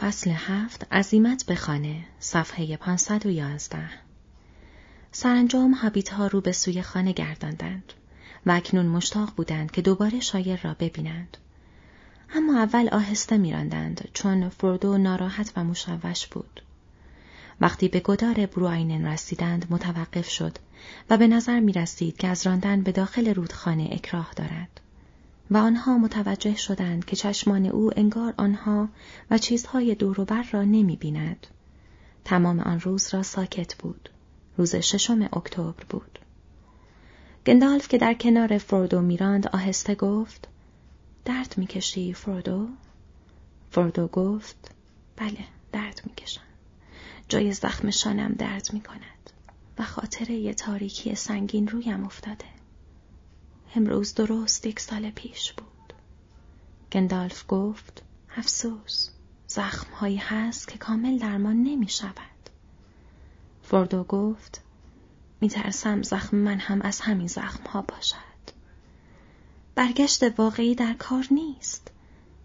فصل هفت عزیمت به خانه صفحه 511 سرانجام هابیت ها رو به سوی خانه گرداندند و اکنون مشتاق بودند که دوباره شایر را ببینند. اما اول آهسته میراندند چون فردو ناراحت و مشوش بود. وقتی به گدار بروینن رسیدند متوقف شد و به نظر می رسید که از راندن به داخل رودخانه اکراه دارد. و آنها متوجه شدند که چشمان او انگار آنها و چیزهای دوروبر را نمی بیند. تمام آن روز را ساکت بود. روز ششم اکتبر بود. گندالف که در کنار فردو میراند آهسته گفت درد می‌کشی فردو؟ فردو گفت بله درد می‌کشم. جای زخم شانم درد می‌کند و خاطره یه تاریکی سنگین رویم افتاده. امروز درست یک سال پیش بود. گندالف گفت افسوس زخمهایی هست که کامل درمان نمی شود. فردو گفت میترسم زخم من هم از همین زخمها باشد. برگشت واقعی در کار نیست.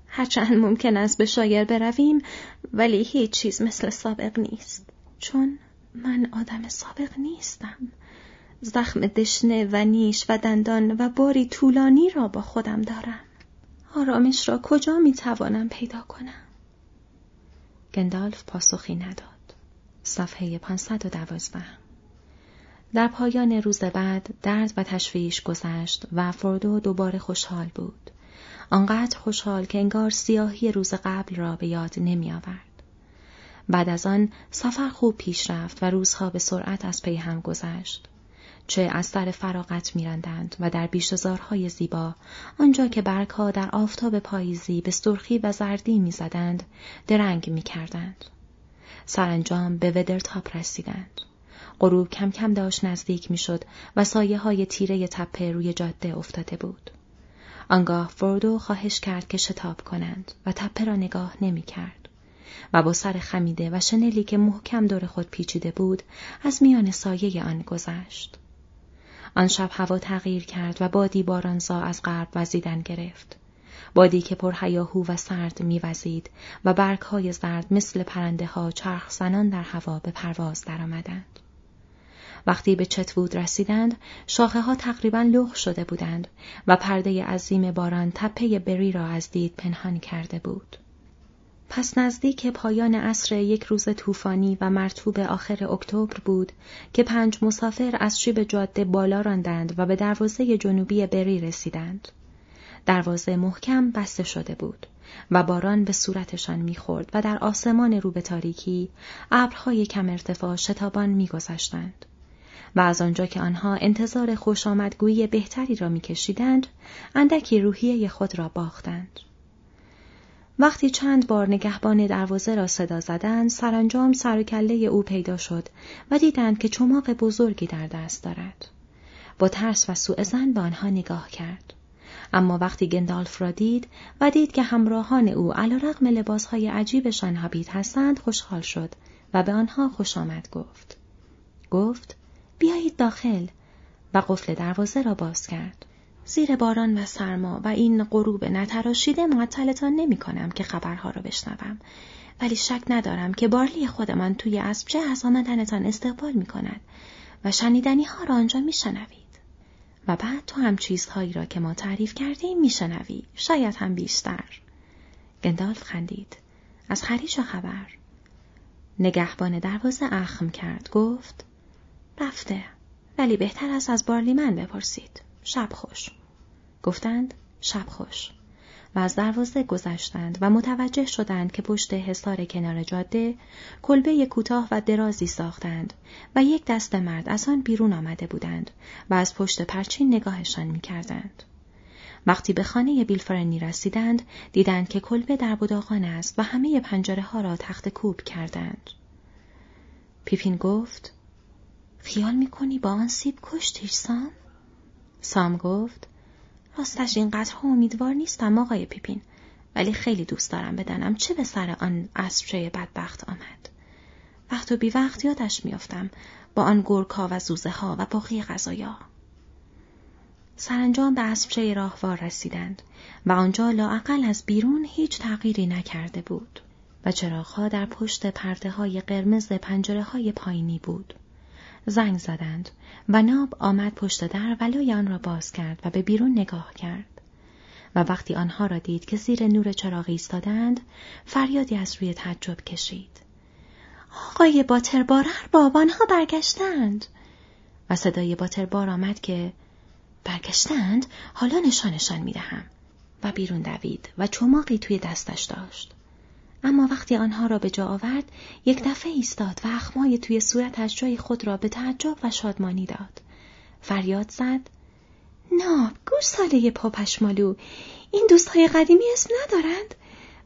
هرچند ممکن است به شایر برویم ولی هیچ چیز مثل سابق نیست. چون من آدم سابق نیستم. زخم دشنه و نیش و دندان و باری طولانی را با خودم دارم. آرامش را کجا می توانم پیدا کنم؟ گندالف پاسخی نداد. صفحه 512 در پایان روز بعد درد و تشویش گذشت و فردو دوباره خوشحال بود. آنقدر خوشحال که انگار سیاهی روز قبل را به یاد نمی آورد. بعد از آن سفر خوب پیش رفت و روزها به سرعت از پی هم گذشت. چه از سر فراغت میراندند و در بیشزارهای زیبا آنجا که برگها در آفتاب پاییزی به سرخی و زردی می‌زدند درنگ می‌کردند. سرانجام به ودرتاپ رسیدند. غروب کم کم داشت نزدیک می‌شد و سایه های تیره تپه روی جاده افتاده بود. آنگاه فردو خواهش کرد که شتاب کنند و تپه را نگاه نمی کرد و با سر خمیده و شنلی که محکم دور خود پیچیده بود از میان سایه آن گذشت. آن شب هوا تغییر کرد و بادی بارانزا از غرب وزیدن گرفت. بادی که پر هیاهو و سرد میوزید و برگهای زرد مثل پرنده ها چرخ زنان در هوا به پرواز درآمدند. وقتی به چتوود رسیدند، شاخه ها تقریبا لخ شده بودند و پرده عظیم باران تپه بری را از دید پنهان کرده بود. پس نزدیک پایان عصر یک روز طوفانی و مرتوب آخر اکتبر بود که پنج مسافر از شیب جاده بالا راندند و به دروازه جنوبی بری رسیدند. دروازه محکم بسته شده بود و باران به صورتشان می‌خورد و در آسمان رو به تاریکی ابرهای کم ارتفاع شتابان میگذشتند. و از آنجا که آنها انتظار خوش آمدگویی بهتری را میکشیدند اندکی روحیه خود را باختند. وقتی چند بار نگهبان دروازه را صدا زدند سرانجام سر و کله او پیدا شد و دیدند که چماق بزرگی در دست دارد. با ترس و سوء به آنها نگاه کرد. اما وقتی گندالف را دید و دید که همراهان او علیرغم لباسهای عجیبشان هابیت هستند خوشحال شد و به آنها خوش آمد گفت. گفت بیایید داخل. و قفل دروازه را باز کرد. زیر باران و سرما و این غروب نتراشیده معطلتان نمی کنم که خبرها را بشنوم ولی شک ندارم که بارلی خودمان توی اسبچه از آمدنتان استقبال می کند و شنیدنی ها را آنجا می شنوید. و بعد تو هم چیزهایی را که ما تعریف کردیم می شنوی. شاید هم بیشتر. گندالف خندید. از خریش خبر. نگهبان دروازه اخم کرد. گفت رفته. ولی بهتر است از بارلی من بپرسید. شب خوش. گفتند شب خوش. و از دروازه گذشتند و متوجه شدند که پشت حصار کنار جاده کلبه کوتاه و درازی ساختند و یک دست مرد از آن بیرون آمده بودند و از پشت پرچین نگاهشان می‌کردند. وقتی به خانه بیلفرنی رسیدند دیدند که کلبه در بداغان است و همه پنجره ها را تخت کوب کردند. پیپین گفت خیال می‌کنی با آن سیب کشتیش سام؟ سام گفت راستش اینقدر امیدوار نیستم آقای پیپین ولی خیلی دوست دارم بدانم چه به سر آن اسبچه بدبخت آمد وقت و بی وقت یادش میافتم با آن گرکا و زوزه ها و باقی غذایا سرانجام به اسبچه راهوار رسیدند و آنجا لااقل از بیرون هیچ تغییری نکرده بود و چراغها در پشت پرده های قرمز پنجره های پایینی بود. زنگ زدند و ناب آمد پشت در ولای آن را باز کرد و به بیرون نگاه کرد. و وقتی آنها را دید که زیر نور چراغ ایستادند فریادی از روی تعجب کشید. آقای باتربار ارباب آنها برگشتند و صدای باتربار آمد که برگشتند حالا نشانشان می‌دهم و بیرون دوید و چماقی توی دستش داشت اما وقتی آنها را به جا آورد یک دفعه ایستاد و اخمای توی صورتش جای خود را به تعجب و شادمانی داد. فریاد زد ناب گوش پاپشمالو این دوستهای قدیمی اسم ندارند؟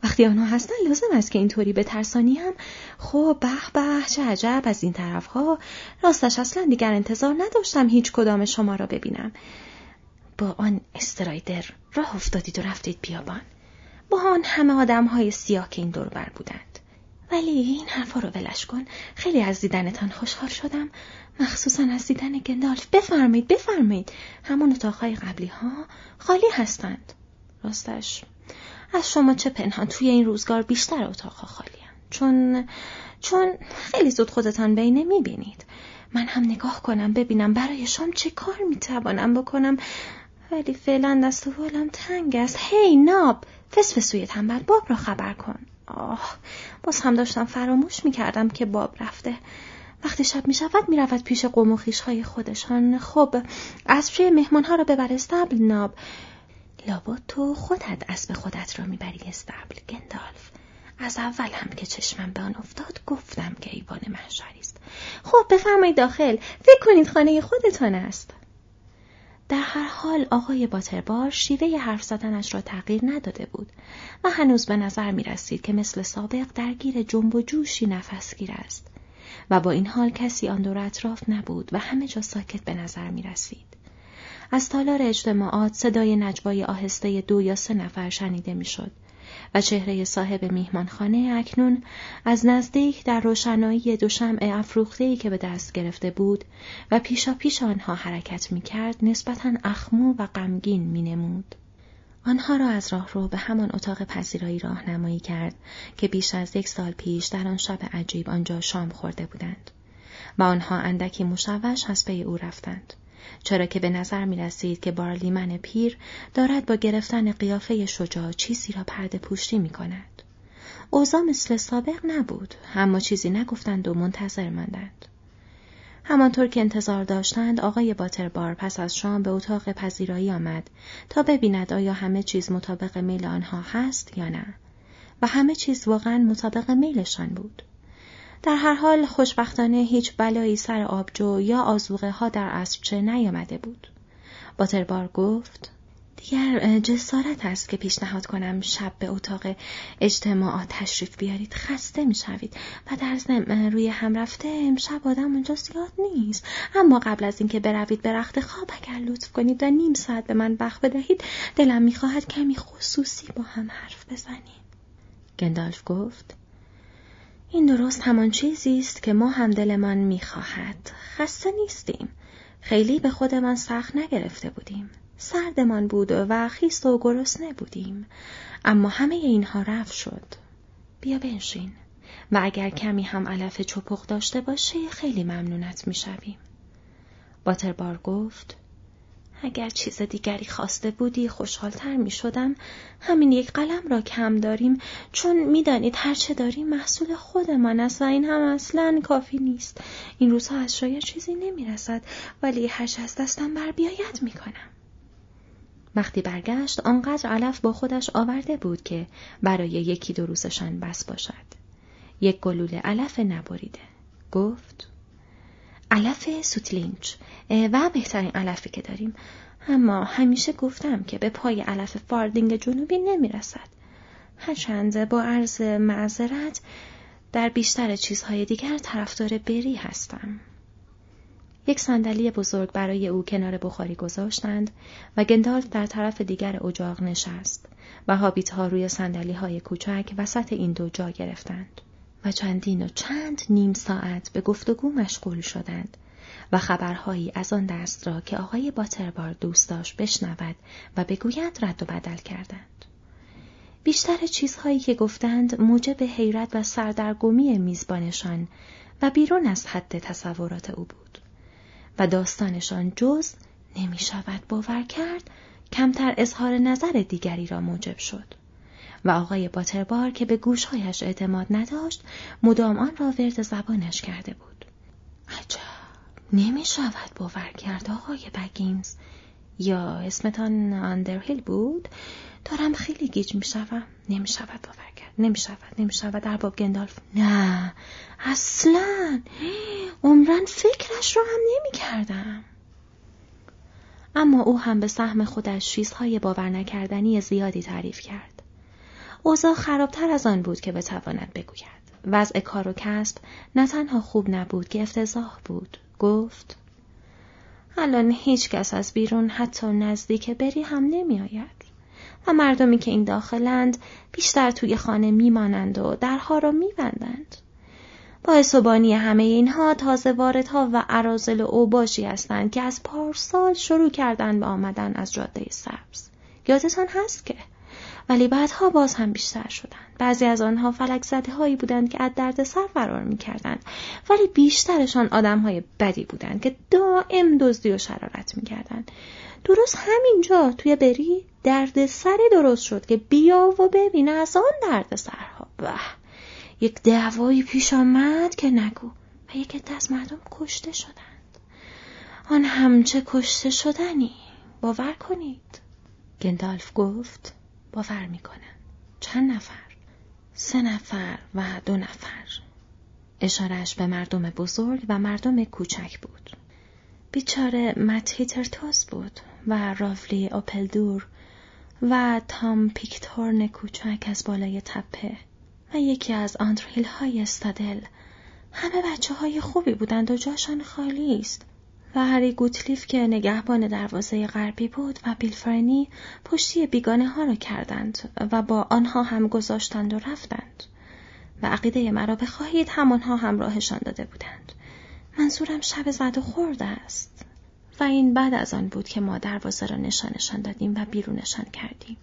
وقتی آنها هستن لازم است که اینطوری به ترسانی هم خب به به چه عجب از این طرف ها راستش اصلا دیگر انتظار نداشتم هیچ کدام شما را ببینم. با آن استرایدر راه افتادید و رفتید بیابان. با آن همه آدم های سیاه که این دور بر بودند. ولی این حرفا رو ولش کن. خیلی از دیدنتان خوشحال شدم. مخصوصا از دیدن گندالف. بفرمایید بفرمایید. همون اتاقهای قبلی ها خالی هستند. راستش. از شما چه پنهان توی این روزگار بیشتر اتاقها خالی هم. چون چون خیلی زود خودتان بینه می‌بینید. من هم نگاه کنم ببینم برای شام چه کار می‌توانم بکنم. ولی فعلا دست و بالم تنگ است. هی ناب فسفسوی تنبل باب را خبر کن. آه باز هم داشتم فراموش می‌کردم که باب رفته. وقتی شب می شود می رود پیش قوم و های خودشان. خب از روی مهمان ها را ببر استبل ناب. لابد تو خودت اسب خودت را می‌بری استبل گندالف. از اول هم که چشمم به آن افتاد گفتم که ایوان محشری است. خب بفرمایید داخل. فکر کنید خانه خودتان است. در هر حال آقای باتربار شیوه حرف زدنش را تغییر نداده بود و هنوز به نظر می رسید که مثل سابق درگیر جنب و جوشی نفسگیر است و با این حال کسی آن دور اطراف نبود و همه جا ساکت به نظر می رسید. از تالار اجتماعات صدای نجوای آهسته دو یا سه نفر شنیده می‌شد و چهره صاحب میهمانخانه اکنون از نزدیک در روشنایی دو شمع افروختهای که به دست گرفته بود و پیشا پیش آنها حرکت می کرد نسبتا اخمو و غمگین می نمود. آنها را از راه رو به همان اتاق پذیرایی راهنمایی کرد که بیش از یک سال پیش در آن شب عجیب آنجا شام خورده بودند و آنها اندکی مشوش از پی او رفتند. چرا که به نظر می رسید که بارلیمن پیر دارد با گرفتن قیافه شجاع چیزی را پرده پوشتی می کند. اوضاع مثل سابق نبود، اما چیزی نگفتند و منتظر ماندند. همانطور که انتظار داشتند آقای باتربار پس از شام به اتاق پذیرایی آمد تا ببیند آیا همه چیز مطابق میل آنها هست یا نه و همه چیز واقعا مطابق میلشان بود. در هر حال خوشبختانه هیچ بلایی سر آبجو یا آزوغه ها در اسبچه نیامده بود. باتربار گفت دیگر جسارت است که پیشنهاد کنم شب به اتاق اجتماعات تشریف بیارید. خسته می‌شوید و در ضمن روی هم رفته امشب آدم اونجا زیاد نیست. اما قبل از اینکه بروید به رخت خواب اگر لطف کنید و نیم ساعت به من وقت بدهید دلم می‌خواهد کمی خصوصی با هم حرف بزنیم. گندالف گفت این درست همان چیزی است که ما هم دلمان می‌خواهد. خسته نیستیم. خیلی به خودمان سخت نگرفته بودیم. سردمان بود و خیست و گرسنه بودیم. اما همه اینها رفت شد. بیا بنشین. و اگر کمی هم علف چپق داشته باشه خیلی ممنونت می‌شویم. باتربار گفت اگر چیز دیگری خواسته بودی خوشحالتر می شدم همین یک قلم را کم داریم. چون می‌دانید هرچه داریم محصول خودمان است و این هم اصلا کافی نیست. این روزها از شاید چیزی نمی رسد ولی هرچه از دستم بر بیاید می کنم. وقتی برگشت آنقدر علف با خودش آورده بود که برای یکی دو روزشان بس باشد. یک گلوله علف نبریده. گفت علف سوتلینچ. و بهترین علفی که داریم. اما همیشه گفتم که به پای علف فاردینگ جنوبی نمی‌رسد. هرچند با عرض معذرت در بیشتر چیزهای دیگر طرفدار بری هستم. یک صندلی بزرگ برای او کنار بخاری گذاشتند و گندالف در طرف دیگر اجاق نشست و هابیت ها روی سندلی های کوچک وسط این دو جا گرفتند. و چندین و چند نیم ساعت به گفتگو مشغول شدند و خبرهایی از آن دست را که آقای باتربار دوست داشت بشنود و بگوید رد و بدل کردند. بیشتر چیزهایی که گفتند موجب حیرت و سردرگمی میزبانشان و بیرون از حد تصورات او بود و داستانشان جز نمی شود باور کرد کمتر اظهار نظر دیگری را موجب شد و آقای باتربار که به گوشهایش اعتماد نداشت مدام آن را ورد زبانش کرده بود. عجب! نمی شود باور کرد آقای بگینز. یا اسمتان آندرهیل بود؟ دارم خیلی گیج می شوم نمی شود باور کرد. نمی شود نمی شود ارباب گندالف. نه. اصلا! عمرن فکرش رو هم نمی کردم اما او هم به سهم خودش چیزهای باور نکردنی زیادی تعریف کرد. اوضاع خرابتر از آن بود که بتواند بگوید وضع کار و کسب نه تنها خوب نبود که افتضاح بود گفت الان هیچ کس از بیرون حتی نزدیک بری هم نمی آید. و مردمی که این داخلند بیشتر توی خانه میمانند و درها را میبندند. با بانی همه اینها تازه واردها و عرازل اوباشی هستند که از پارسال شروع کردن به آمدن از جاده سبز. یادتان هست که ولی بعدها باز هم بیشتر شدند. بعضی از آنها فلک زده هایی بودند که از درد سر فرار می کردند. ولی بیشترشان آدم های بدی بودند که دائم دزدی و شرارت می کردند. درست همینجا توی بری درد سری درست شد که بیا و ببین از آن درد سرها. به یک دعوایی پیش آمد که نگو و یک از مردم کشته شدند. آن همچه کشته شدنی باور کنید. گندالف گفت باور می‌کنم. چند نفر؟ سه نفر و دو نفر. اشارش به مردم بزرگ و مردم کوچک بود. بیچاره متیترتوس بود و رافلی اوپلدور و تام پیکتورن کوچک از بالای تپه و یکی از آندریل های استادل همه بچه های خوبی بودند و جاشان خالی است و هری گوتلیف که نگهبان دروازه غربی بود و بیلفرنی پشتی بیگانه ها را کردند و با آنها هم گذاشتند و رفتند. و عقیده مرا بخواهید همانها هم راهشان داده بودند. منظورم شب زد و خورده است. و این بعد از آن بود که ما دروازه را نشانشان دادیم و بیرونشان کردیم.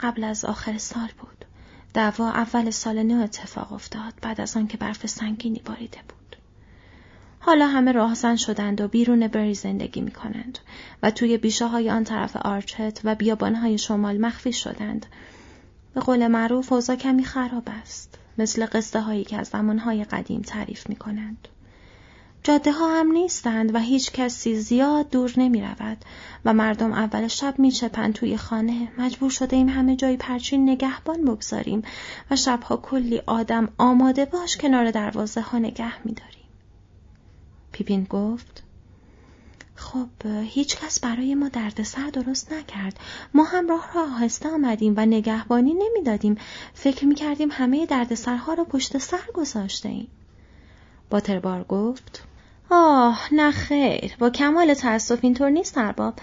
قبل از آخر سال بود. دعوا اول سال نو اتفاق افتاد بعد از آنکه برف سنگینی باریده بود. حالا همه راهزن شدند و بیرون بری زندگی می کنند و توی بیشه های آن طرف آرچت و بیابانهای شمال مخفی شدند. به قول معروف اوضاع کمی خراب است. مثل قصه هایی که از زمانهای قدیم تعریف می کنند. جاده ها هم نیستند و هیچ کسی زیاد دور نمی رود و مردم اول شب می چپند توی خانه مجبور شده ایم همه جای پرچین نگهبان بگذاریم و شبها کلی آدم آماده باش کنار دروازه ها نگه می داریم. پیپین گفت خب هیچ کس برای ما دردسر درست نکرد. ما هم راه را آهسته آمدیم و نگهبانی نمی‌دادیم. فکر می کردیم همه دردسرها را پشت سر گذاشته ایم. باتربار گفت آه نه خیر با کمال تأسف اینطور نیست ارباب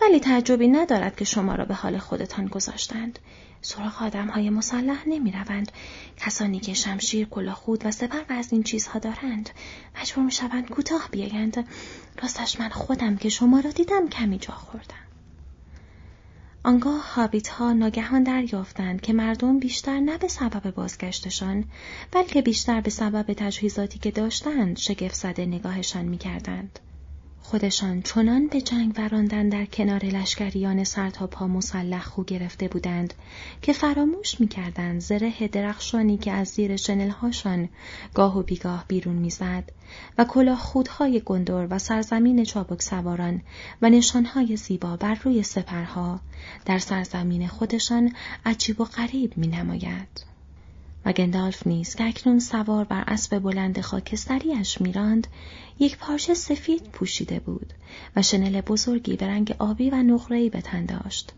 ولی تعجبی ندارد که شما را به حال خودتان گذاشتند سراغ آدم های مسلح نمی روند. کسانی که شمشیر، خود و سپر و از این چیزها دارند. مجبور می شوند کوتاه بیایند. راستش من خودم که شما را دیدم کمی جا خوردم. آنگاه هابیت ها ناگهان دریافتند که مردم بیشتر نه به سبب بازگشتشان بلکه بیشتر به سبب تجهیزاتی که داشتند شگفت زده نگاهشان می کردند. خودشان چنان به جنگ وراندن در کنار لشکریان سرتا پا مسلح خو گرفته بودند که فراموش می‌کردند زره درخشانی که از زیر شنلهاشان گاه و بیگاه بیرون می‌زد و کلاه خودهای گندور و سرزمین چابک سواران و نشانهای زیبا بر روی سپرها در سرزمین خودشان عجیب و غریب می نماید. و گندالف نیز که اکنون سوار بر اسب بلند خاکستریش میراند یک پارچه سفید پوشیده بود و شنل بزرگی به رنگ آبی و نقره‌ای به تن داشت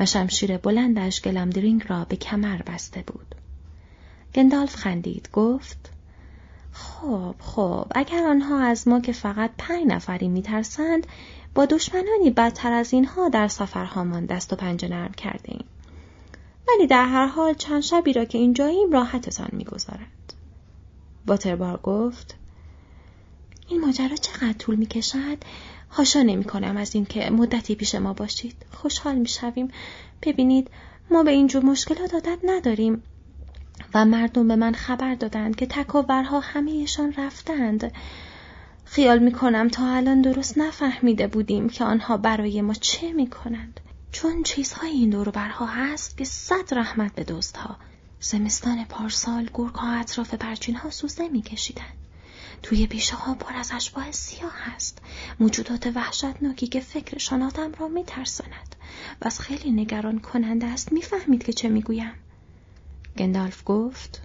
و شمشیر بلندش گلمدرینگ را به کمر بسته بود گندالف خندید گفت خب خب اگر آنها از ما که فقط پنج نفری میترسند با دشمنانی بدتر از اینها در سفرهامان دست و پنجه نرم کرده ایم. ولی در هر حال چند شبی را که اینجاییم راحتتان می‌گذارد. واتربار گفت این ماجرا چقدر طول می‌کشد؟ هاشا نمی کنم از اینکه مدتی پیش ما باشید. خوشحال می‌شویم. ببینید ما به اینجور مشکلات عادت نداریم و مردم به من خبر دادند که تکاورها همهشان رفتند. خیال می کنم تا الان درست نفهمیده بودیم که آنها برای ما چه می کنند چون چیزهای این دور برها هست که صد رحمت به دوستها. زمستان پارسال گرگها اطراف پرچین ها سوزه می کشیدن. توی بیشه ها پر از اشباه سیاه هست. موجودات وحشتناکی که فکرشان آدم را می ترساند و از خیلی نگران کننده است می‌فهمید که چه می‌گویم. گندالف گفت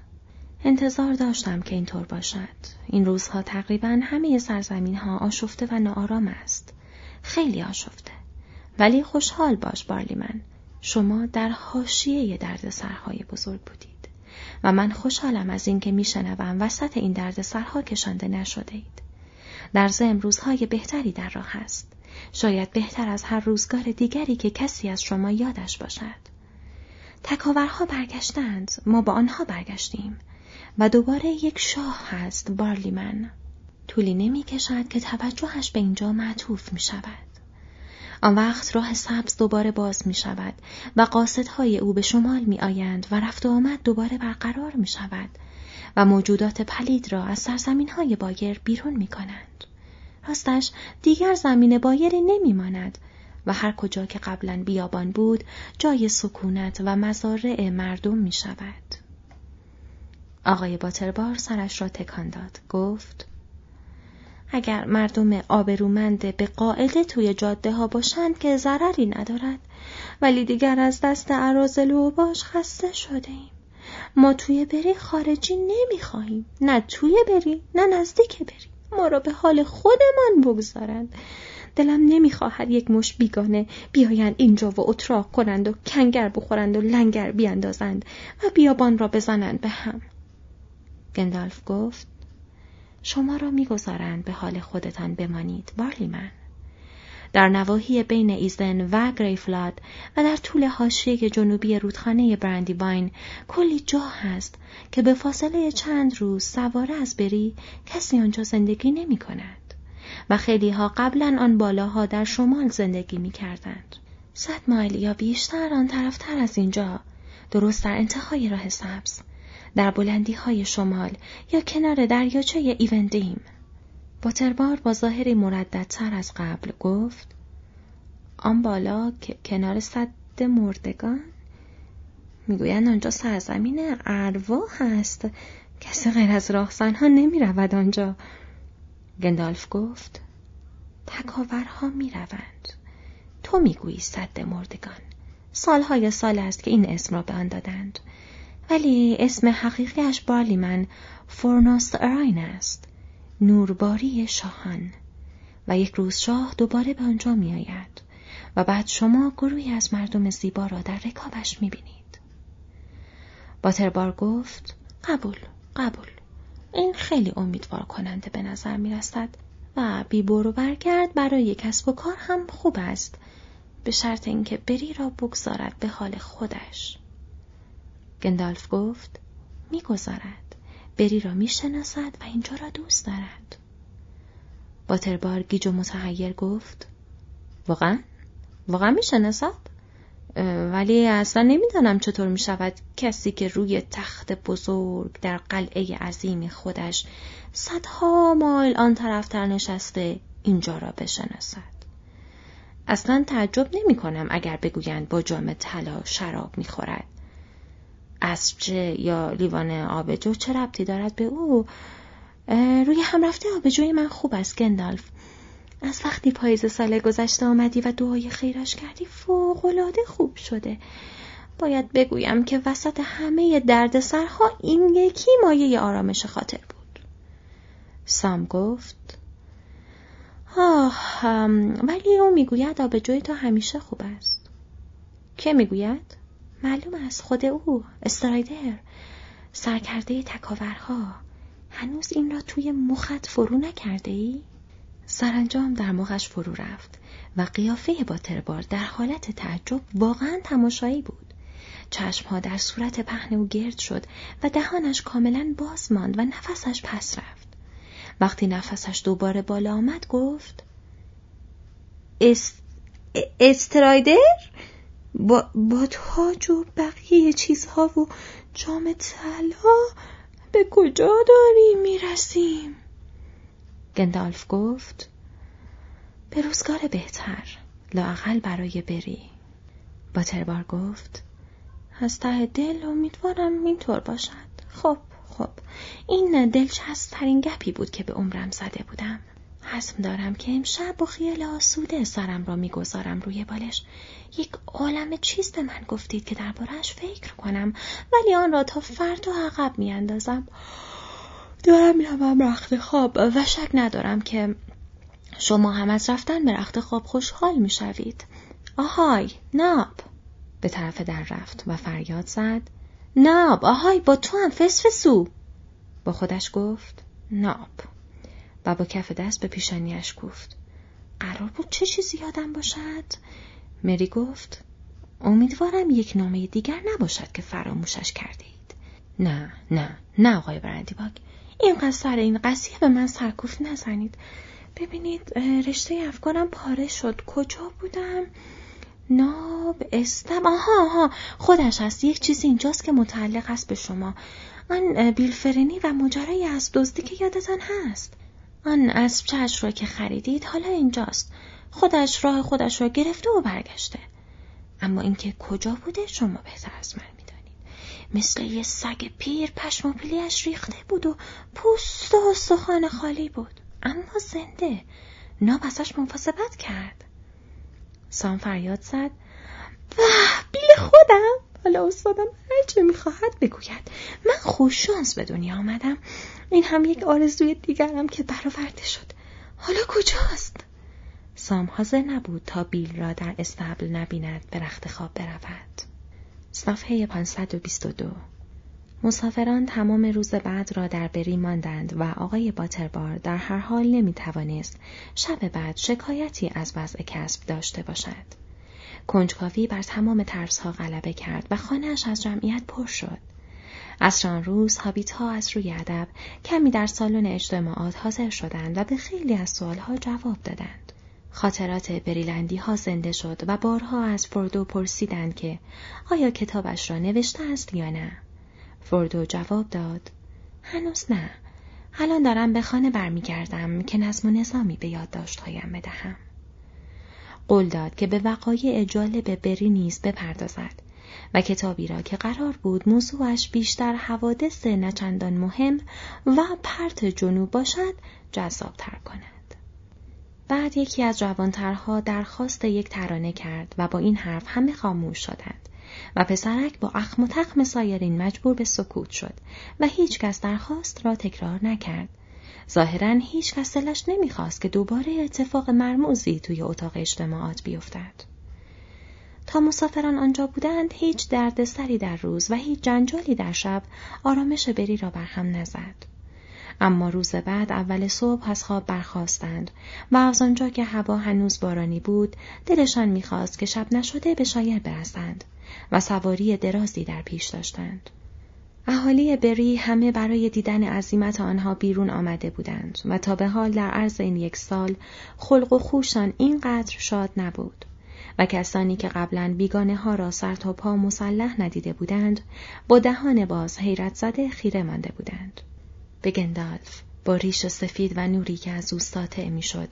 انتظار داشتم که اینطور باشد. این روزها تقریبا همه سرزمین ها آشفته و ناآرام است. خیلی آشفته. ولی خوشحال باش بارلیمن شما در حاشیه درد سرهای بزرگ بودید و من خوشحالم از اینکه میشنوم وسط این درد سرها کشانده نشده اید. در ضمن روزهای بهتری در راه است. شاید بهتر از هر روزگار دیگری که کسی از شما یادش باشد. تکاورها برگشتند، ما با آنها برگشتیم و دوباره یک شاه هست بارلیمن. طولی نمی کشد که توجهش به اینجا معطوف می شود. آن وقت راه سبز دوباره باز می شود و قاصدهای او به شمال می آیند و رفت و آمد دوباره برقرار می شود و موجودات پلید را از سرزمین های بایر بیرون می کنند. راستش دیگر زمین بایری نمی ماند و هر کجا که قبلا بیابان بود جای سکونت و مزارع مردم می شود. آقای باتربار سرش را تکان داد. گفت اگر مردم آبرومند به قاعده توی جاده ها باشند که ضرری ندارد. ولی دیگر از دست عرازل و باش خسته شده ایم. ما توی بری خارجی نمی‌خواهیم. نه توی بری نه نزدیک بری. ما را به حال خودمان بگذارند. دلم نمی‌خواهد یک مش بیگانه بیایند اینجا و اتراق کنند و کنگر بخورند و لنگر بیاندازند و بیابان را بزنند به هم. گندالف گفت شما را می‌گذارند به حال خودتان بمانید بارلیمن در نواحی بین ایزن و گریفلاد و در طول حاشیه جنوبی رودخانه براندیواین کلی جا هست که به فاصله چند روز سواره از بری کسی آنجا زندگی نمی کند و خیلی ها قبلا آن بالاها در شمال زندگی می کردند. صد مایل یا بیشتر آن طرفتر از اینجا درست در انتهای راه سبز در بلندی های شمال یا کنار دریاچه ایوندیم. باتربار با ظاهری مرددتر از قبل گفت آن بالا کنار صد مردگان؟ می‌گویند آنجا سرزمین ارواح هست. کسی غیر از راهزنها نمی رود آنجا. گندالف گفت تکاورها می روند تو می‌گویی صد مردگان. سالهای سال است که این اسم را به آن دادند. ولی اسم حقیقیش بارلیمن فورناست اراین است نورباری شاهان و یک روز شاه دوباره به آنجا می آید و بعد شما گروهی از مردم زیبا را در رکابش می بینید. باتربار گفت قبول قبول این خیلی امیدوار کننده به نظر می رسد و بی برو برگرد برای کسب و کار هم خوب است به شرط اینکه بری را بگذارد به حال خودش. گندالف گفت می‌گذارد بری را می‌شناسد و اینجا را دوست دارد باتربار گیج و متحیر گفت واقعا واقعا می‌شناسد ولی اصلا نمی‌دانم چطور می شود کسی که روی تخت بزرگ در قلعه عظیم خودش صدها مایل آن طرفتر نشسته اینجا را بشناسد. اصلا تعجب نمی کنم اگر بگویند با جام طلا شراب می خورد. اسبچه یا لیوان آبجو چه ربطی دارد به او؟ روی هم رفته آبجوی من خوب است گندالف. از وقتی پاییز سال گذشته آمدی و دعای خیرش کردی فوقالعاده خوب شده. باید بگویم که وسط همه دردسرها این یکی مایه آرامش خاطر بود. سام گفت آه ولی او می‌گوید آبجوی تو همیشه خوب است. که می‌گوید؟ معلوم است خود او استرایدر سرکرده تکاورها هنوز این را توی مخت فرو نکرده ای؟ سرانجام در مخش فرو رفت و قیافه باتربار در حالت تعجب واقعا تماشایی بود. چشمها در صورت پهن و گرد شد و دهانش کاملا باز ماند و نفسش پس رفت. وقتی نفسش دوباره بالا آمد گفت است... استرایدر؟ با, با تاج و بقیه چیزها و جام طلا به کجا داریم می‌رسیم؟ گندالف گفت به روزگار بهتر لاقل برای بری. باتربار گفت از ته دل امیدوارم اینطور باشد. خب خب این دلچسبترین گپی بود که به عمرم زده بودم. حسم دارم که امشب با خیال آسوده سرم را می‌گذارم روی بالش. یک عالم چیز به من گفتید که دربارهش فکر کنم ولی آن را تا فردا عقب میاندازم. دارم می‌روم رخت خواب. و شک ندارم که شما هم از رفتن به رخت خواب خوشحال می‌شوید. آهای ناب. به طرف در رفت و فریاد زد. ناب آهای با تو هم فسفسو. با خودش گفت ناب. و با کف دست به پیشانیش گفت. قرار بود چه چیزی یادم باشد؟ مری گفت امیدوارم یک نامه دیگر نباشد که فراموشش کردید. نه نه نه آقای برندی باگ اینقدر سر این قضیه به من سرکوف نزنید. ببینید رشته افکارم پاره شد. کجا بودم؟ ناب استم. آها آها خودش هست. یک چیزی اینجاست که متعلق است به شما. آن بیلفرنی و ماجرای از دزدی که یادتان هست. آن اسب چش را که خریدید حالا اینجاست. خودش راه خودش را گرفته و برگشته. اما اینکه کجا بوده شما بهتر از من می‌دانید. مثل یه سگ پیر پشم و پیلیش ریخته بود و پوست و سخان خالی بود. اما زنده. ناب ازش مواظبت کرد. سام فریاد زد. و بیل خودم. حالا استادم هرچه می‌خواهد بگوید. من خوششانس به دنیا آمدم. این هم یک آرزوی دیگرم که برآورده شد حالا کجاست سام حاضر نبود تا بیل را در استبل نبیند به رخت خواب برود صفحه 522 مسافران تمام روز بعد را در بری ماندند و آقای باتربار در هر حال نمی توانست شب بعد شکایتی از وضع کسب داشته باشد. کنجکاوی بر تمام ترسها غلبه کرد و خانهاش از جمعیت پر شد. از آن روز هابیت ها از روی ادب کمی در سالن اجتماعات حاضر شدند و به خیلی از سوالها جواب دادند. خاطرات بریلندی ها زنده شد و بارها از فردو پرسیدند که آیا کتابش را نوشته است یا نه. فردو جواب داد هنوز نه الان دارم به خانه برمیگردم که نظم و نظامی به یادداشتهایم بدهم قول داد که به وقایع جالب بری نیز بپردازد و کتابی را که قرار بود موضوعش بیشتر حوادث نچندان مهم و پرت جنوب باشد جذابتر کند. بعد یکی از جوانترها درخواست یک ترانه کرد و با این حرف همه خاموش شدند و پسرک با اخم و تخم سایرین مجبور به سکوت شد و هیچ کس درخواست را تکرار نکرد. ظاهرا هیچ کس دلش نمی‌خواست که دوباره اتفاق مرموزی توی اتاق اجتماعات بیفتد. تا مسافران آنجا بودند هیچ دردسری در روز و هیچ جنجالی در شب آرامش بری را برهم نزد. اما روز بعد اول صبح از خواب برخواستند و از آنجا که هوا هنوز بارانی بود دلشان می‌خواست که شب نشده به شایر برسند و سواری درازی در پیش داشتند. اهالی بری همه برای دیدن عظیمت آنها بیرون آمده بودند و تا به حال در عرض این یک سال خلق و خوشان اینقدر شاد نبود و کسانی که قبلا بیگانه ها را سر تا پا مسلح ندیده بودند با دهان باز حیرت زده خیره مانده بودند. به گندالف با ریش سفید و نوری که از او ساطع می‌شد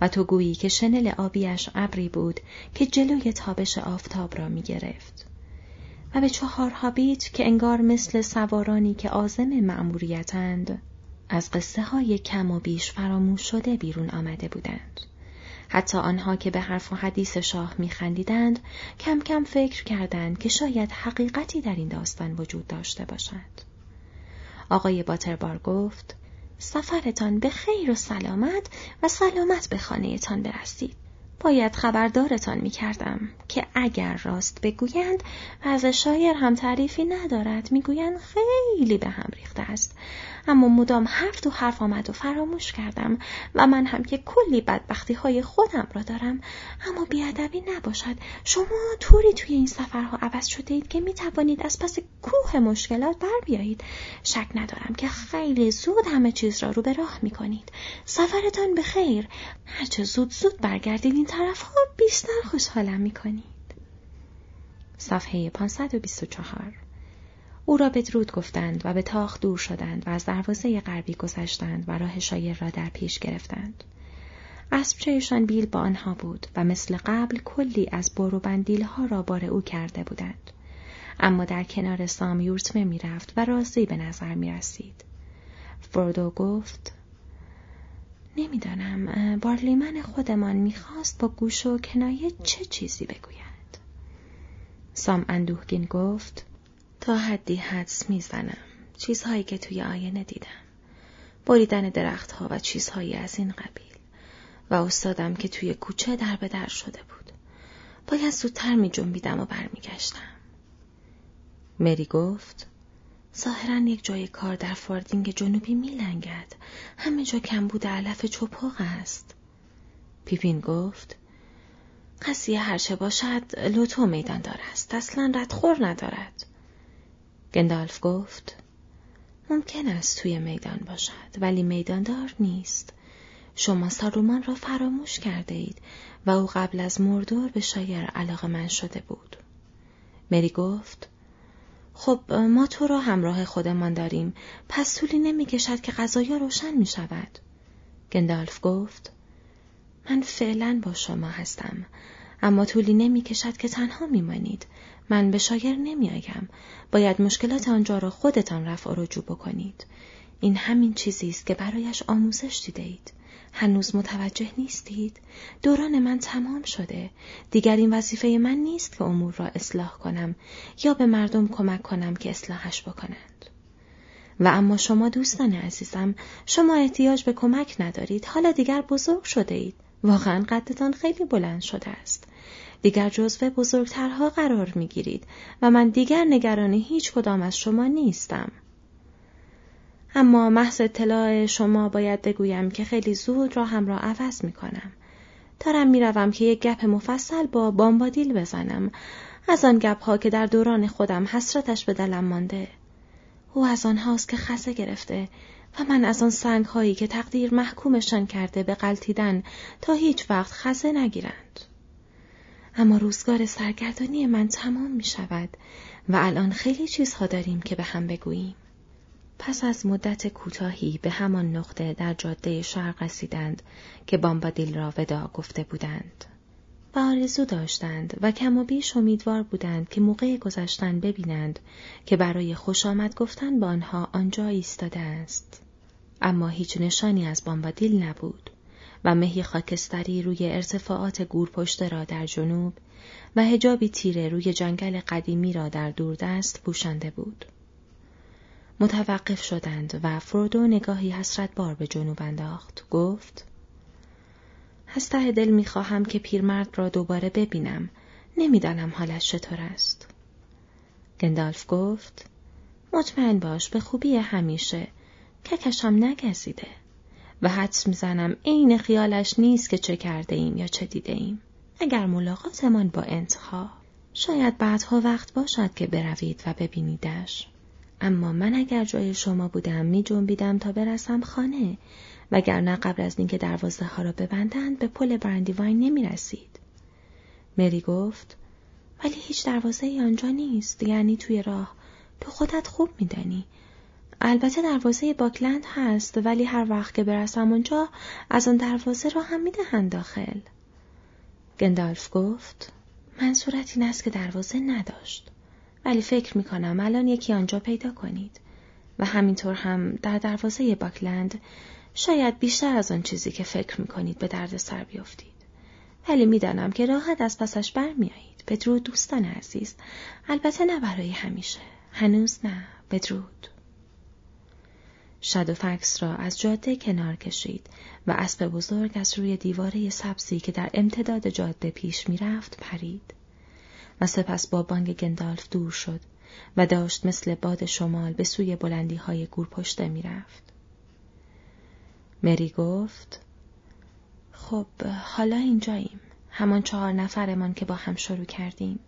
و تو گویی که شنل آبیش ابری بود که جلوی تابش آفتاب را می گرفت. و به چهار هابیت که انگار مثل سوارانی که آزم مأموریتند از قصه های کم و بیش فراموش شده بیرون آمده بودند. حتی آنها که به حرف و حدیث شاه میخندیدند کم کم فکر کردند که شاید حقیقتی در این داستان وجود داشته باشد. آقای باتربار گفت سفرتان به خیر و سلامت و سلامت به خانهتان برسید. باید خبردارتان می کردم که اگر راست بگویند از شایر هم تعریفی ندارد. می‌گویند خیلی به هم ریخته است. اما مدام حرف تو حرف آمد و فراموش کردم و من هم که کلی بدبختی های خودم را دارم. اما بیادبی نباشد. شما طوری توی این سفرها عوض شده اید که می توانید از پس کوه مشکلات بر بیایید. شک ندارم که خیلی زود همه چیز را رو به راه می کنید سفرتان به خیر. هرچه زود زود برگردید این طرف ها بیشتر خوشحالم می کنید صفحه 524 او را بدرود گفتند و به تاخ دور شدند و از دروازه غربی گذشتند و راه شایر را در پیش گرفتند. اسبچهشان بیل با آنها بود و مثل قبل کلی از برو بندیل ها را بار او کرده بودند. اما در کنار سام یورتمه می رفت و راضی به نظر می رسید. فردو گفت نمی‌دانم بارلیمن خودمان می‌خواست با گوش و کنایه چه چیزی بگوید. سام اندوهگین گفت تا حدی حدس می‌زنم. چیزهایی که توی آینه دیدم. بریدن درختها و چیزهایی از این قبیل. و استادم که توی کوچه در به در شده بود. باید زودتر می جنبیدم و برمیگشتم. مری گفت ظاهرا یک جای کار در فاردینگ جنوبی میلنگد. همه جا کمبود علف چپاق است. پیپین گفت قضیه هرچه باشد لوتو میدان دار است. اصلا ردخور ندارد. گندالف گفت ممکن است توی میدان باشد ولی میداندار نیست. شما سارومان را فراموش کرده اید و او قبل از مردور به شایر علاقه من شده بود. مری گفت خب ما تو را همراه خودمان داریم پس طولی نمی کشد که غذایا روشن می شود گندالف گفت من فعلا با شما هستم اما طولی نمی کشد که تنها میمانید من به شاگر نمی آیم. باید مشکلات آنجا را خودتان رفع و رجوع بکنید. این همین چیزی است که برایش آموزش دیده اید. هنوز متوجه نیستید؟ دوران من تمام شده. دیگر این وظیفه من نیست که امور را اصلاح کنم یا به مردم کمک کنم که اصلاحش بکنند. و اما شما دوستان عزیزم شما احتیاج به کمک ندارید حالا دیگر بزرگ شده اید واقعا قدتان خیلی بلند شده است دیگر جزو بزرگترها قرار می گیرید و من دیگر نگران هیچ کدام از شما نیستم. اما محض اطلاع شما باید بگویم که خیلی زود را هم را عوض می کنم. دارم می روم که یک گپ مفصل با بامبادیل بزنم از آن گپ ها که در دوران خودم حسرتش به دلم مانده. او از آنهاست که خسه گرفته و من از آن سنگ هایی که تقدیر محکومشان کرده به قلتیدن تا هیچ وقت خسه نگیرند. اما روزگار سرگردانی من تمام می شود و الان خیلی چیزها داریم که به هم بگوییم. پس از مدت کوتاهی به همان نقطه در جاده شرق رسیدند که بامبادیل را ودا گفته بودند. و آرزو داشتند و کم و بیش امیدوار بودند که موقع گذشتن ببینند که برای خوش آمد گفتن به آنها آنجا ایستاده است. اما هیچ نشانی از بامبادیل نبود. و مهی خاکستری روی ارتفاعات گورپشته را در جنوب و هجابی تیره روی جنگل قدیمی را در دوردست پوشانده بود. متوقف شدند و فرودو نگاهی حسرت بار به جنوب انداخت. گفت از ته دل می‌خواهم که پیرمرد را دوباره ببینم. نمی‌دانم حالش چطور است. گندالف گفت مطمئن باش به خوبی همیشه ککشم نگزیده. و حدس می‌زنم عین خیالش نیست که چه کرده ایم یا چه دیده ایم. اگر ملاقاتمان با انتها شاید بعدها وقت باشد که بروید و ببینیدش. اما من اگر جای شما بودم می جنبیدم تا برسم خانه وگرنه قبل از اینکه دروازه ها را ببندند به پل برندیواین نمی رسید. مری گفت ولی هیچ دروازه ای آنجا نیست یعنی توی راه تو خودت خوب میدانی البته دروازه باکلند هست ولی هر وقت که برسم اونجا از آن دروازه را هم می‌دهند داخل. گندالف گفت منظورت این است که دروازه نداشت. ولی فکر می کنم الان یکی آنجا پیدا کنید. و همینطور هم در دروازه باکلند شاید بیشتر از آن چیزی که فکر می کنید به درد سر بیافتید. ولی می‌دانم که راحت از پسش برمیایید. بدرود دوستان عزیز. البته نه برای همیشه. هنوز نه. بدرود. شادوفکس را از جاده کنار کشید و اسب بزرگ از روی دیواره سبزی که در امتداد جاده پیش می‌رفت پرید و سپس با بانگ گندالف دور شد و داشت مثل باد شمال به سوی بلندی های گور پشته می‌رفت. مری گفت خب حالا اینجاییم همان چهار نفرمان که با هم شروع کردیم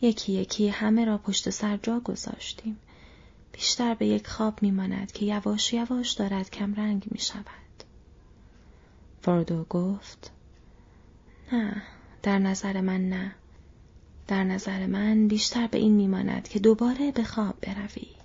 یکی یکی همه را پشت سر جا گذاشتیم بیشتر به یک خواب میماند که یواش یواش دارد کمرنگ می شود. فردو گفت نه در نظر من نه در نظر من بیشتر به این میماند که دوباره به خواب بروی.